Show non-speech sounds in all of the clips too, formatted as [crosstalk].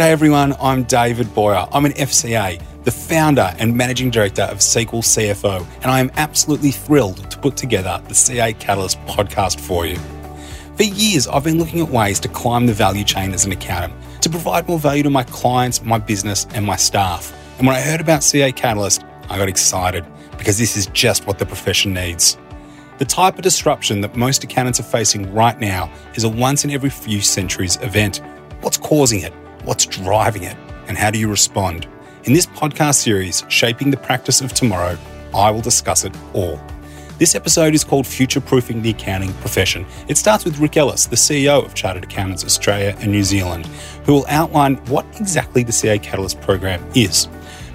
G'day everyone, I'm David Boyar. I'm an FCA, the founder and managing director of Sequel CFO, and I am absolutely thrilled to put together the CA Catalyst podcast for you. For years, I've been looking at ways to climb the value chain as an accountant, to provide more value to my clients, my business, and my staff. And when I heard about CA Catalyst, I got excited because this is just what the profession needs. The type of disruption that most accountants are facing right now is a once in every few centuries event. What's causing it? What's driving it? And how do you respond? In this podcast series, Shaping the Practice of Tomorrow, I will discuss it all. This episode is called Future Proofing the Accounting Profession. It starts with Rick Ellis, the CEO of Chartered Accountants Australia and New Zealand, who will outline what exactly the CA Catalyst program is.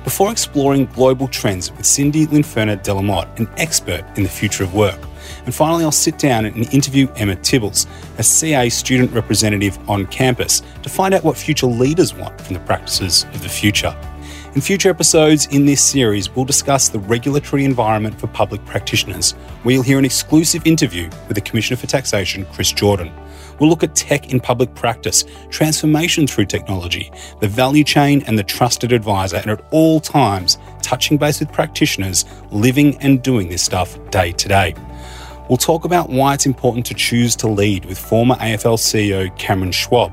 Before exploring global trends with Cindy Lenferna de la Motte, an expert in the future of work. And finally, I'll sit down and interview Emma Tibballs, a CA student representative on campus, to find out what future leaders want from the practices of the future. In future episodes in this series, we'll discuss the regulatory environment for public practitioners, where you'll hear an exclusive interview with the Commissioner for Taxation, Chris Jordan. We'll look at tech in public practice, transformation through technology, the value chain, and the trusted advisor, and at all times, touching base with practitioners living and doing this stuff day to day. We'll talk about why it's important to choose to lead with former AFL CEO Cameron Schwab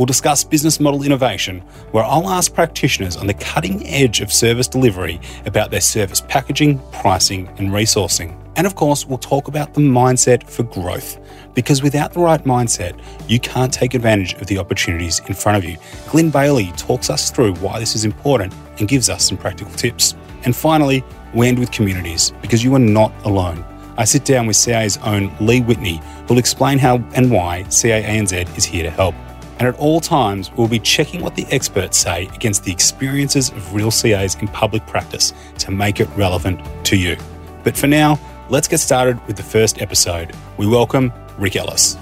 We'll discuss business model innovation, where I'll ask practitioners on the cutting edge of service delivery about their service packaging, pricing, and resourcing. And of course, we'll talk about the mindset for growth, because without the right mindset, you can't take advantage of the opportunities in front of you. Glenn Bailey talks us through why this is important and gives us some practical tips. And finally, we end with communities, because you are not alone. I sit down with CA's own Lee Whitney, who'll explain how and why CA ANZ is here to help and at all times we'll be checking what the experts say against the experiences of real CAs in public practice to make it relevant to you. But for now, let's get started with the first episode. We welcome Rick Ellis.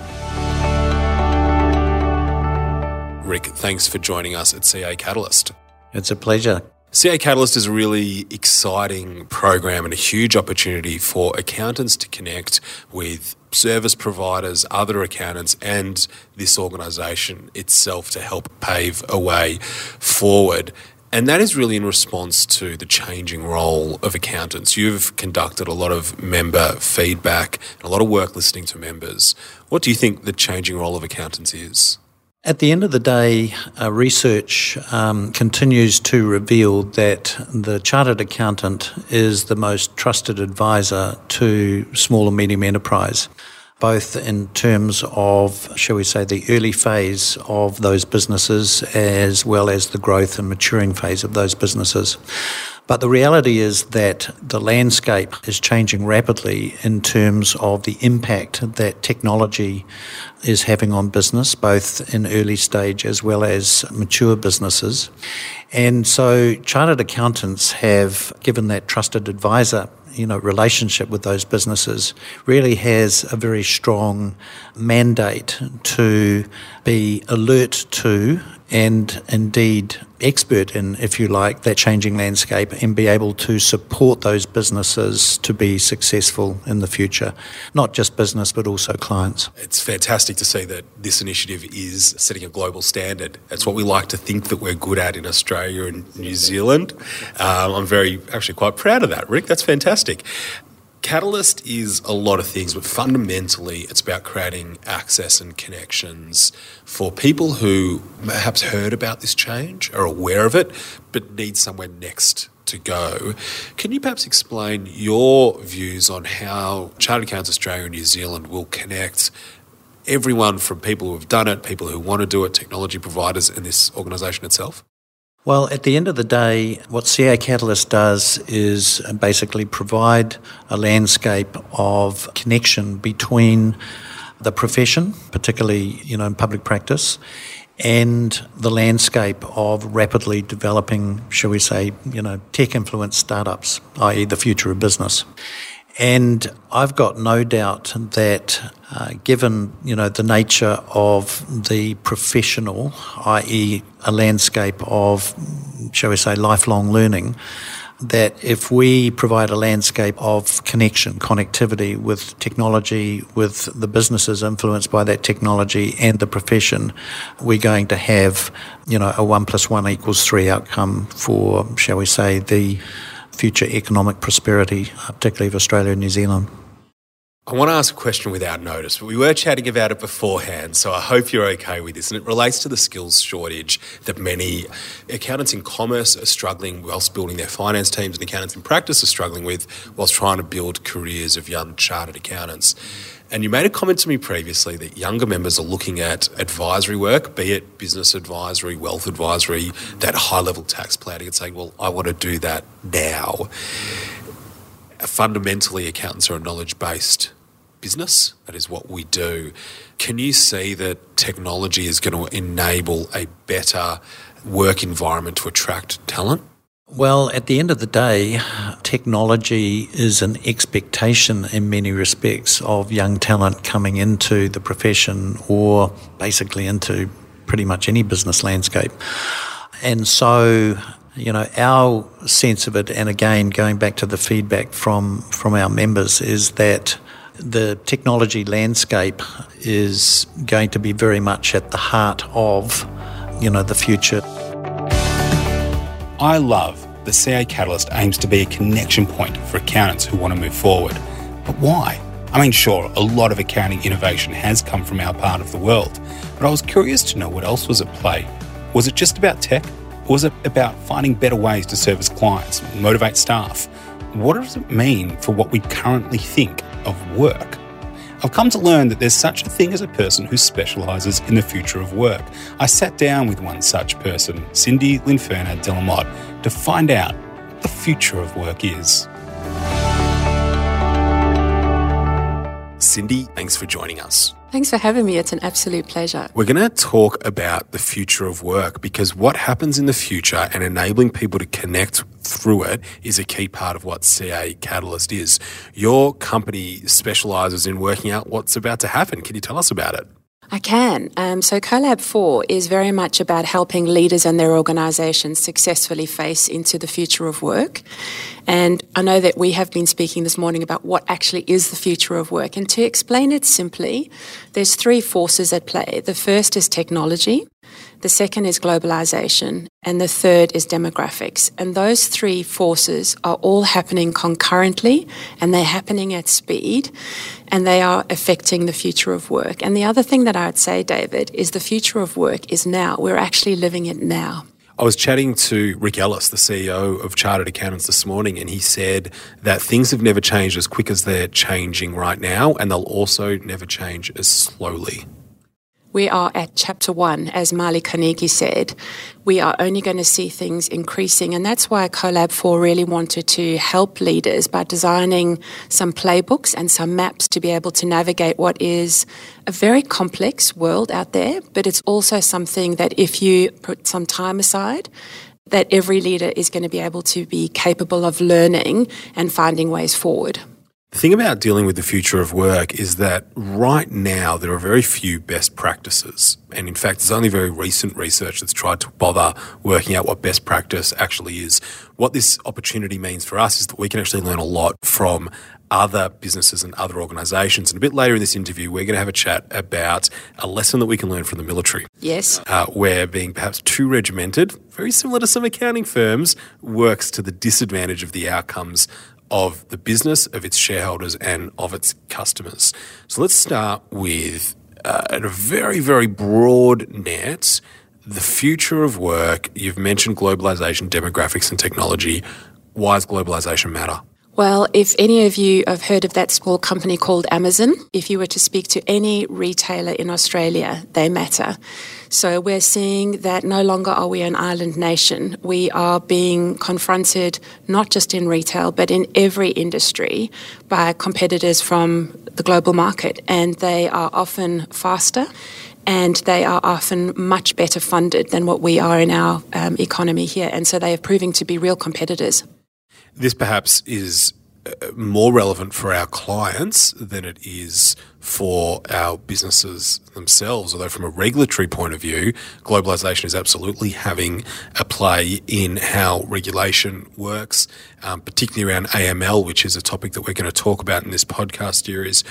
Rick, thanks for joining us at CA Catalyst. It's a pleasure. CA Catalyst is a really exciting program and a huge opportunity for accountants to connect with service providers, other accountants, and this organisation itself to help pave a way forward. And that is really in response to the changing role of accountants. You've conducted a lot of member feedback and a lot of work listening to members. What do you think the changing role of accountants is? At the end of the day, uh, research um, continues to reveal that the chartered accountant is the most trusted advisor to small and medium enterprise, both in terms of, shall we say, the early phase of those businesses as well as the growth and maturing phase of those businesses. But the reality is that the landscape is changing rapidly in terms of the impact that technology is having on business, both in early stage as well as mature businesses. And so chartered accountants have given that trusted advisor you know relationship with those businesses really has a very strong mandate to be alert to and indeed expert in, if you like, that changing landscape and be able to support those businesses to be successful in the future. Not just business, but also clients. It's fantastic to see that this initiative is setting a global standard. It's what we like to think that we're good at in Australia and New Zealand. Um, I'm very, actually quite proud of that, Rick. That's fantastic. Catalyst is a lot of things, but fundamentally, it's about creating access and connections for people who perhaps heard about this change, are aware of it, but need somewhere next to go. Can you perhaps explain your views on how Chartered Accountants Australia and New Zealand will connect everyone from people who have done it, people who want to do it, technology providers, and this organisation itself? Well, at the end of the day, what CA Catalyst does is basically provide a landscape of connection between the profession, particularly you know in public practice, and the landscape of rapidly developing, shall we say, you know, tech influenced startups, i.e., the future of business. And I've got no doubt that, uh, given you know the nature of the professional, i.e., a landscape of, shall we say, lifelong learning, that if we provide a landscape of connection, connectivity with technology, with the businesses influenced by that technology and the profession, we're going to have, you know, a one plus one equals three outcome for, shall we say, the future economic prosperity, uh, particularly of Australia and New Zealand. I want to ask a question without notice, but we were chatting about it beforehand, so I hope you're okay with this. And it relates to the skills shortage that many accountants in commerce are struggling whilst building their finance teams, and accountants in practice are struggling with whilst trying to build careers of young chartered accountants. And you made a comment to me previously that younger members are looking at advisory work, be it business advisory, wealth advisory, that high level tax planning, and saying, well, I want to do that now. Fundamentally, accountants are a knowledge based business. That is what we do. Can you see that technology is going to enable a better work environment to attract talent? Well, at the end of the day, technology is an expectation in many respects of young talent coming into the profession or basically into pretty much any business landscape. And so, you know, our sense of it, and again, going back to the feedback from, from our members, is that the technology landscape is going to be very much at the heart of, you know, the future. I love the CA Catalyst aims to be a connection point for accountants who want to move forward. But why? I mean, sure, a lot of accounting innovation has come from our part of the world, but I was curious to know what else was at play. Was it just about tech? Or was it about finding better ways to service clients, motivate staff? What does it mean for what we currently think of work. I've come to learn that there's such a thing as a person who specialises in the future of work. I sat down with one such person, Cindy Lenferna de la Motte, to find out what the future of work is. Cindy, thanks for joining us. Thanks for having me. It's an absolute pleasure. We're going to talk about the future of work because what happens in the future and enabling people to connect through it is a key part of what CA Catalyst is. Your company specializes in working out what's about to happen. Can you tell us about it? I can. Um, so, CoLab 4 is very much about helping leaders and their organisations successfully face into the future of work. And I know that we have been speaking this morning about what actually is the future of work. And to explain it simply, there's three forces at play. The first is technology, the second is globalization, and the third is demographics. And those three forces are all happening concurrently and they're happening at speed and they are affecting the future of work. And the other thing that I would say, David, is the future of work is now. We're actually living it now. I was chatting to Rick Ellis, the CEO of Chartered Accountants, this morning, and he said that things have never changed as quick as they're changing right now, and they'll also never change as slowly. We are at chapter one, as Marley Carnegie said. We are only going to see things increasing, and that's why CoLab 4 really wanted to help leaders by designing some playbooks and some maps to be able to navigate what is a very complex world out there, but it's also something that if you put some time aside, that every leader is going to be able to be capable of learning and finding ways forward. The thing about dealing with the future of work is that right now there are very few best practices. And in fact, there's only very recent research that's tried to bother working out what best practice actually is. What this opportunity means for us is that we can actually learn a lot from other businesses and other organisations. And a bit later in this interview, we're going to have a chat about a lesson that we can learn from the military. Yes. Uh, where being perhaps too regimented, very similar to some accounting firms, works to the disadvantage of the outcomes of the business, of its shareholders, and of its customers. So let's start with uh, at a very, very broad net the future of work. You've mentioned globalization, demographics, and technology. Why does globalization matter? Well, if any of you have heard of that small company called Amazon, if you were to speak to any retailer in Australia, they matter. So we're seeing that no longer are we an island nation. We are being confronted not just in retail, but in every industry by competitors from the global market. And they are often faster and they are often much better funded than what we are in our um, economy here. And so they are proving to be real competitors. This perhaps is uh, more relevant for our clients than it is for our businesses themselves. Although, from a regulatory point of view, globalization is absolutely having a play in how regulation works, um, particularly around AML, which is a topic that we're going to talk about in this podcast series.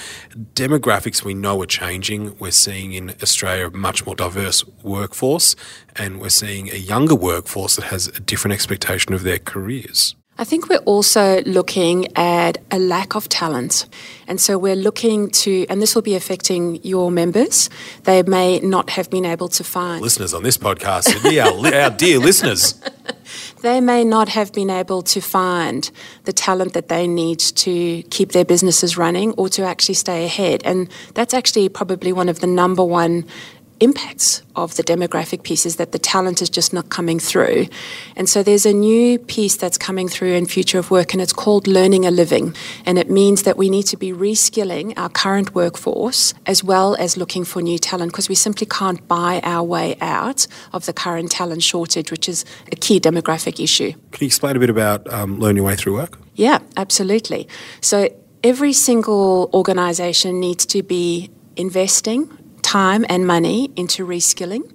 Demographics we know are changing. We're seeing in Australia a much more diverse workforce, and we're seeing a younger workforce that has a different expectation of their careers. I think we're also looking at a lack of talent. And so we're looking to, and this will be affecting your members. They may not have been able to find. Listeners on this podcast, our, our dear listeners. [laughs] They may not have been able to find the talent that they need to keep their businesses running or to actually stay ahead. And that's actually probably one of the number one impacts of the demographic piece is that the talent is just not coming through. And so there's a new piece that's coming through in Future of Work, and it's called Learning a Living. And it means that we need to be reskilling our current workforce as well as looking for new talent because we simply can't buy our way out of the current talent shortage, which is a key demographic issue. Can you explain a bit about um, Learn Your Way Through Work? Yeah, absolutely. So every single organisation needs to be investing time and money into reskilling,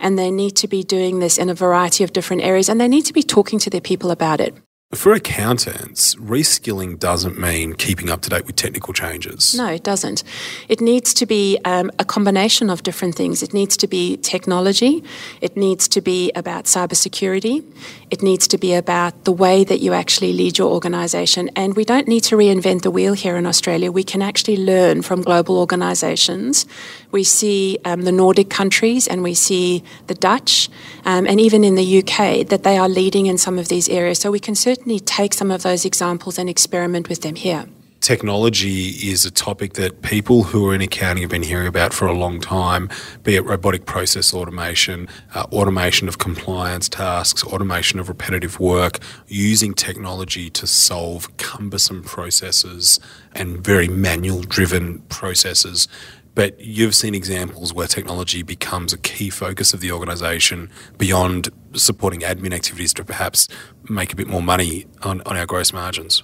and they need to be doing this in a variety of different areas, and they need to be talking to their people about it. For accountants, reskilling doesn't mean keeping up to date with technical changes. No, it doesn't. It needs to be um, a combination of different things. It needs to be technology, it needs to be about cybersecurity, it needs to be about the way that you actually lead your organisation. And we don't need to reinvent the wheel here in Australia. We can actually learn from global organisations. We see um, the Nordic countries and we see the Dutch um, and even in the UK that they are leading in some of these areas. So we can certainly take some of those examples and experiment with them here. Technology is a topic that people who are in accounting have been hearing about for a long time, be it robotic process automation, uh, automation of compliance tasks, automation of repetitive work, using technology to solve cumbersome processes and very manual driven processes but you've seen examples where technology becomes a key focus of the organisation beyond supporting admin activities to perhaps make a bit more money on, on our gross margins.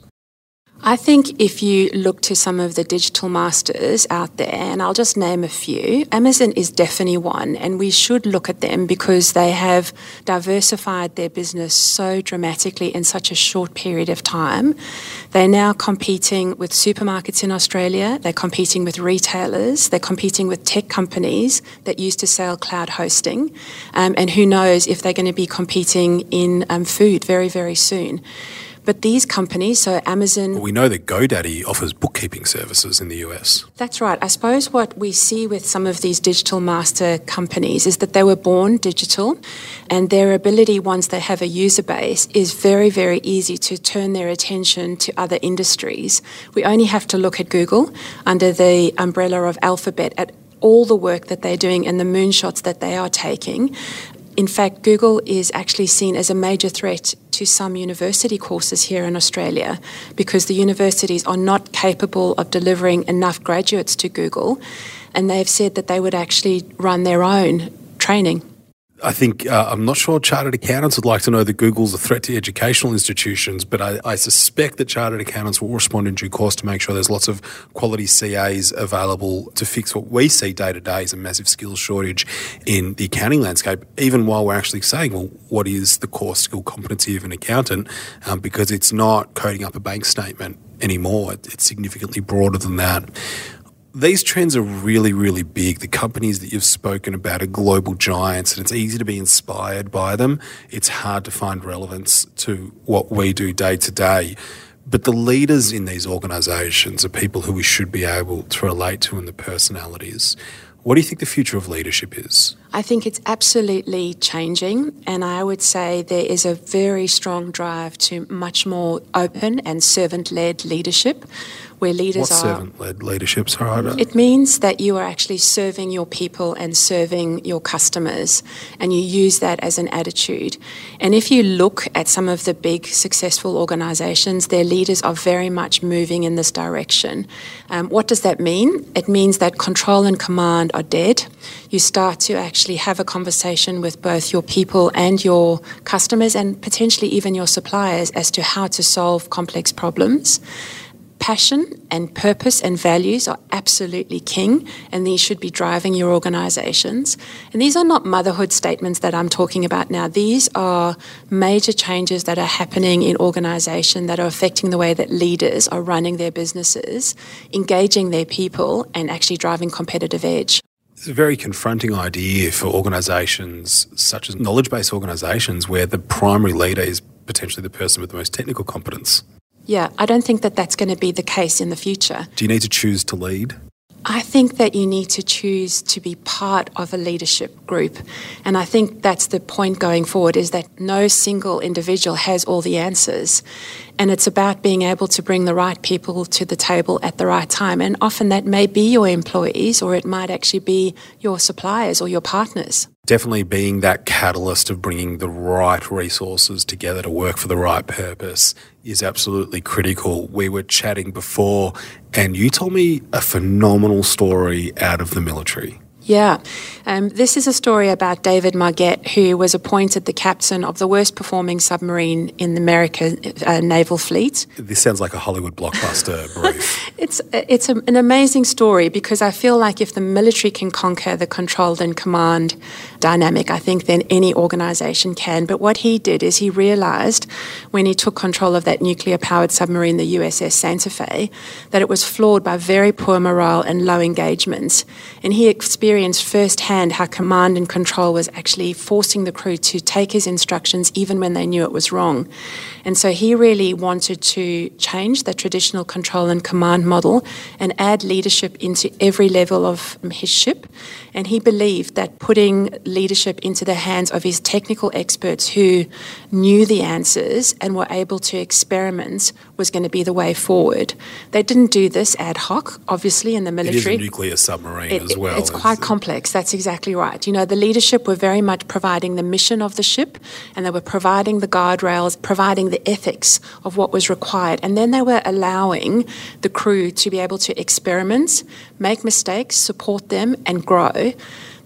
I think if you look to some of the digital masters out there, and I'll just name a few, Amazon is definitely one, and we should look at them because they have diversified their business so dramatically in such a short period of time. They're now competing with supermarkets in Australia, they're competing with retailers, they're competing with tech companies that used to sell cloud hosting, um, and who knows if they're going to be competing in um, food very, very soon. But these companies, so Amazon. we know that GoDaddy offers bookkeeping services in the US. That's right. I suppose what we see with some of these digital master companies is that they were born digital and their ability, once they have a user base, is very, very easy to turn their attention to other industries. We only have to look at Google under the umbrella of Alphabet at all the work that they're doing and the moonshots that they are taking. In fact, Google is actually seen as a major threat to some university courses here in Australia because the universities are not capable of delivering enough graduates to Google, and they've said that they would actually run their own training. I think uh, I'm not sure chartered accountants would like to know that Google's a threat to educational institutions, but I, I, suspect that chartered accountants will respond in due course to make sure there's lots of quality CAs available to fix what we see day to day is a massive skills shortage in the accounting landscape. Even while we're actually saying, well, what is the core skill competency of an accountant? Um, because it's not coding up a bank statement anymore; it's significantly broader than that these trends are really, really big. The companies that you've spoken about are global giants, and it's easy to be inspired by them. It's hard to find relevance to what we do day to day. But the leaders in these organisations are people who we should be able to relate to and the personalities. What do you think the future of leadership is? I think it's absolutely changing, and I would say there is a very strong drive to much more open and servant led leadership where leaders what are. servant led leadership, sorry? It means that you are actually serving your people and serving your customers, and you use that as an attitude. And if you look at some of the big successful organizations, their leaders are very much moving in this direction. Um, what does that mean? It means that control and command are dead. You start to actually have a conversation with both your people and your customers, and potentially even your suppliers, as to how to solve complex problems passion and purpose and values are absolutely king, and these should be driving your organizations. And these are not motherhood statements that I'm talking about now. These are major changes that are happening in organization that are affecting the way that leaders are running their businesses, engaging their people, and actually driving competitive edge. It's a very confronting idea for organisations such as knowledge based organisations where the primary leader is potentially the person with the most technical competence. Yeah, I don't think that that's going to be the case in the future. Do you need to choose to lead? I think that you need to choose to be part of a leadership group. And I think that's the point going forward is that no single individual has all the answers. And it's about being able to bring the right people to the table at the right time. And often that may be your employees or it might actually be your suppliers or your partners. Definitely being that catalyst of bringing the right resources together to work for the right purpose is absolutely critical. We were chatting before, and you told me a phenomenal story out of the military. Yeah. Um, this is a story about David Marquet, who was appointed the captain of the worst performing submarine in the American uh, naval fleet. This sounds like a Hollywood blockbuster [laughs] brief. it's it's a, an amazing story because I feel like if the military can conquer the controlled and command dynamic, I think then any organization can. But what he did is he realized when he took control of that nuclear powered submarine, the USS Santa Fe, that it was flawed by very poor morale and low engagement. And he experienced firsthand how command and control was actually forcing the crew to take his instructions even when they knew it was wrong. And so he really wanted to change the traditional control and command model and add leadership into every level of his ship. And he believed that putting leadership into the hands of his technical experts who knew the answers and were able to experiment was going to be the way forward. They didn't do this ad hoc, obviously, in the military. It is a nuclear submarine it, as well. It's quite complex. That's exactly right. You know, the leadership were very much providing the mission of the ship and they were providing the guardrails, providing the ethics of what was required. And then they were allowing the crew to be able to experiment, make mistakes, support them, and grow.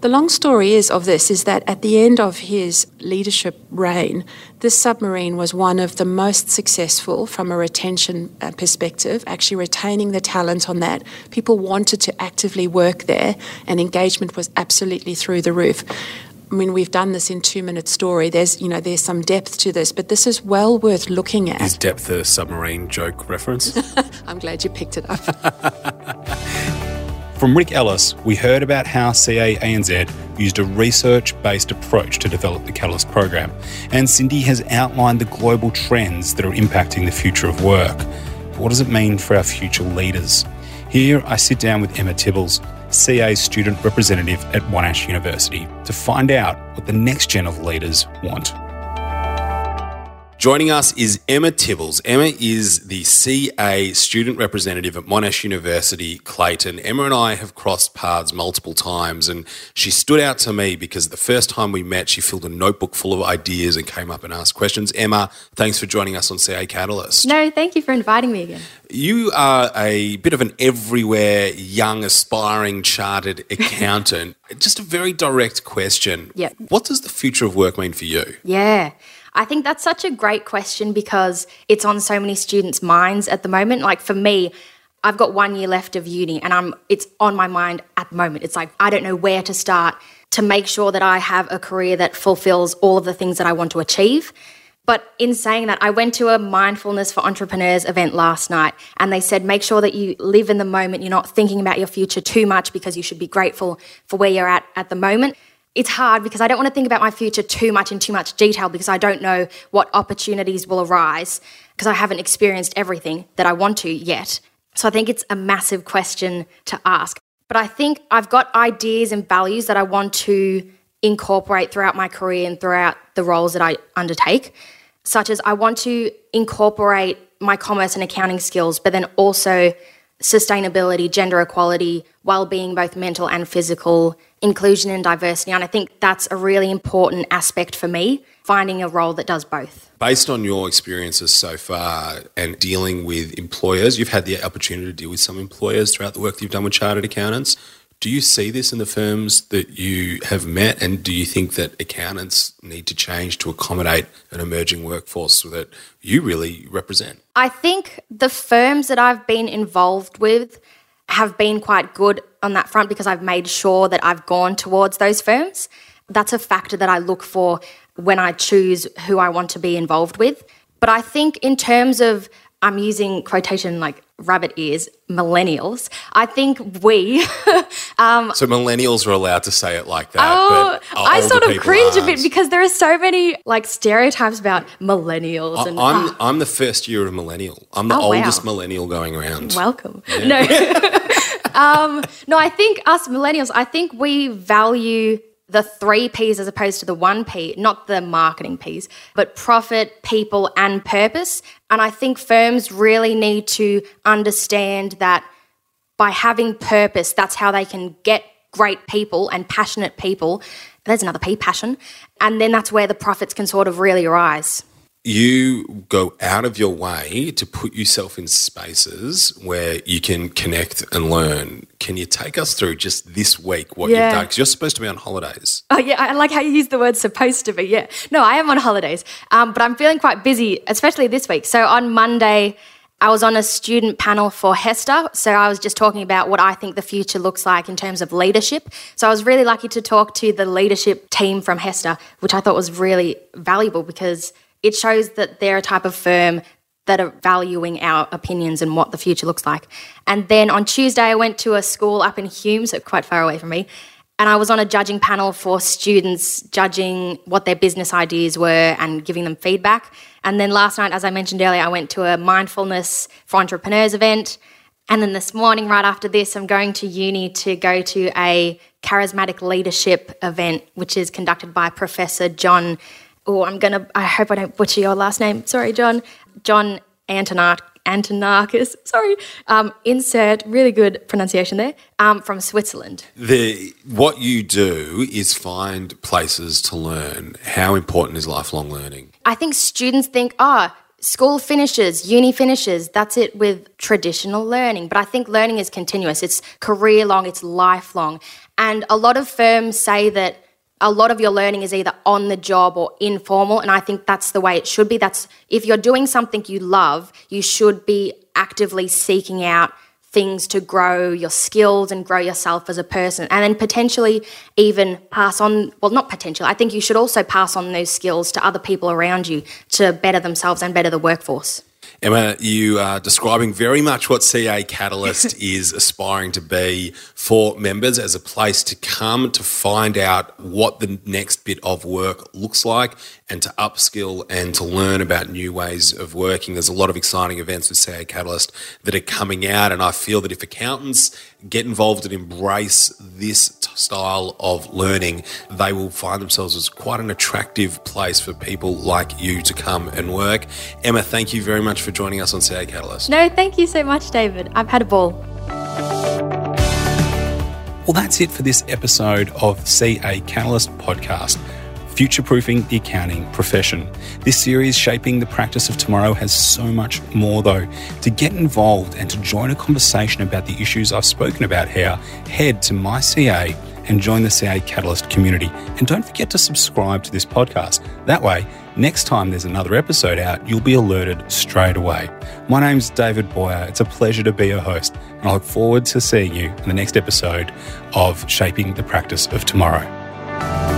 The long story is of this is that at the end of his leadership reign, this submarine was one of the most successful from a retention uh, perspective, actually retaining the talent on that. People wanted to actively work there, and engagement was absolutely through the roof. I mean, we've done this in two minute story. There's, you know, there's some depth to this, but this is well worth looking at. Is depth a submarine joke reference? [laughs] I'm glad you picked it up. [laughs] From Rick Ellis, we heard about how CA ANZ used a research based approach to develop the Catalyst program, and Cindy has outlined the global trends that are impacting the future of work. But what does it mean for our future leaders? Here, I sit down with Emma Tibballs, CA student representative at Monash University, to find out what the next gen of leaders want. Joining us is Emma Tibballs. Emma is the CA student representative at Monash University, Clayton. Emma and I have crossed paths multiple times, and she stood out to me because the first time we met, she filled a notebook full of ideas and came up and asked questions. Emma, thanks for joining us on CA Catalyst. No, thank you for inviting me again. You are a bit of an everywhere young, aspiring chartered [laughs] accountant. Just a very direct question. Yep. What does the future of work mean for you? Yeah. I think that's such a great question because it's on so many students' minds at the moment. Like for me, I've got one year left of uni and I'm it's on my mind at the moment. It's like I don't know where to start to make sure that I have a career that fulfills all of the things that I want to achieve. But in saying that, I went to a mindfulness for entrepreneurs event last night and they said make sure that you live in the moment. You're not thinking about your future too much because you should be grateful for where you're at at the moment it's hard because I don't want to think about my future too much in too much detail because I don't know what opportunities will arise because I haven't experienced everything that I want to yet. So I think it's a massive question to ask. But I think I've got ideas and values that I want to incorporate throughout my career and throughout the roles that I undertake, such as I want to incorporate my commerce and accounting skills, but then also sustainability, gender equality, well-being both mental and physical, inclusion and diversity. And I think that's a really important aspect for me, finding a role that does both. Based on your experiences so far and dealing with employers, you've had the opportunity to deal with some employers throughout the work that you've done with chartered accountants. Do you see this in the firms that you have met? And do you think that accountants need to change to accommodate an emerging workforce that you really represent? I think the firms that I've been involved with have been quite good on that front because I've made sure that I've gone towards those firms. That's a factor that I look for when I choose who I want to be involved with. But I think in terms of I'm using quotation like rabbit ears, millennials. I think we. [laughs] um, so millennials are allowed to say it like that. Oh, I sort of cringe aren't. a bit because there are so many like stereotypes about millennials. I, and I'm I'm the first year of millennial. I'm the oh, oldest wow. millennial going around. Welcome. Yeah. No. [laughs] [laughs] um, no, I think us millennials. I think we value the three P's as opposed to the one P, not the marketing P's, but profit, people, and purpose. And I think firms really need to understand that by having purpose, that's how they can get great people and passionate people. There's another P, passion. And then that's where the profits can sort of really rise you go out of your way to put yourself in spaces where you can connect and learn. Can you take us through just this week what yeah. you've done? Because you're supposed to be on holidays. Oh, yeah. I like how you use the word supposed to be. Yeah. No, I am on holidays, um, but I'm feeling quite busy, especially this week. So on Monday, I was on a student panel for Hester. So I was just talking about what I think the future looks like in terms of leadership. So I was really lucky to talk to the leadership team from Hester, which I thought was really valuable because it shows that they're a type of firm that are valuing our opinions and what the future looks like. And then on Tuesday, I went to a school up in Hume, so quite far away from me. And I was on a judging panel for students judging what their business ideas were and giving them feedback. And then last night, as I mentioned earlier, I went to a mindfulness for entrepreneurs event. And then this morning, right after this, I'm going to uni to go to a charismatic leadership event, which is conducted by Professor John oh, I'm gonna. I hope I don't butcher your last name. Sorry, John. John Antonar- Antonakis. Sorry. Um, insert really good pronunciation there. Um, from Switzerland. The what you do is find places to learn. How important is lifelong learning? I think students think, ah. Oh, school finishes, uni finishes, that's it with traditional learning. But I think learning is continuous, it's career long, it's lifelong. And a lot of firms say that a lot of your learning is either on the job or informal and i think that's the way it should be. That's if you're doing something you love you should be actively seeking out things to grow your skills and grow yourself as a person and then potentially even pass on well not potentially i think you should also pass on those skills to other people around you to better themselves and better the workforce Emma, you are describing very much what CA Catalyst [laughs] is aspiring to be for members as a place to come to find out what the next bit of work looks like and to upskill and to learn about new ways of working. There's a lot of exciting events with CA Catalyst that are coming out, and I feel that if accountants get involved and embrace this style of learning, they will find themselves as quite an attractive place for people like you to come and work. Emma, thank you very much for joining us on CA Catalyst. No, thank you so much, David. I've had a ball. Well, that's it for this episode of CA Catalyst podcast future proofing the accounting profession. This series, Shaping the Practice of Tomorrow, has so much more, though. To get involved and to join a conversation about the issues I've spoken about here, head to MyCA and join the CA Catalyst community. And don't forget to subscribe to this podcast. That way, next time there's another episode out, you'll be alerted straight away. My name's David Boyar. It's a pleasure to be your host, and I look forward to seeing you in the next episode of Shaping the Practice of Tomorrow.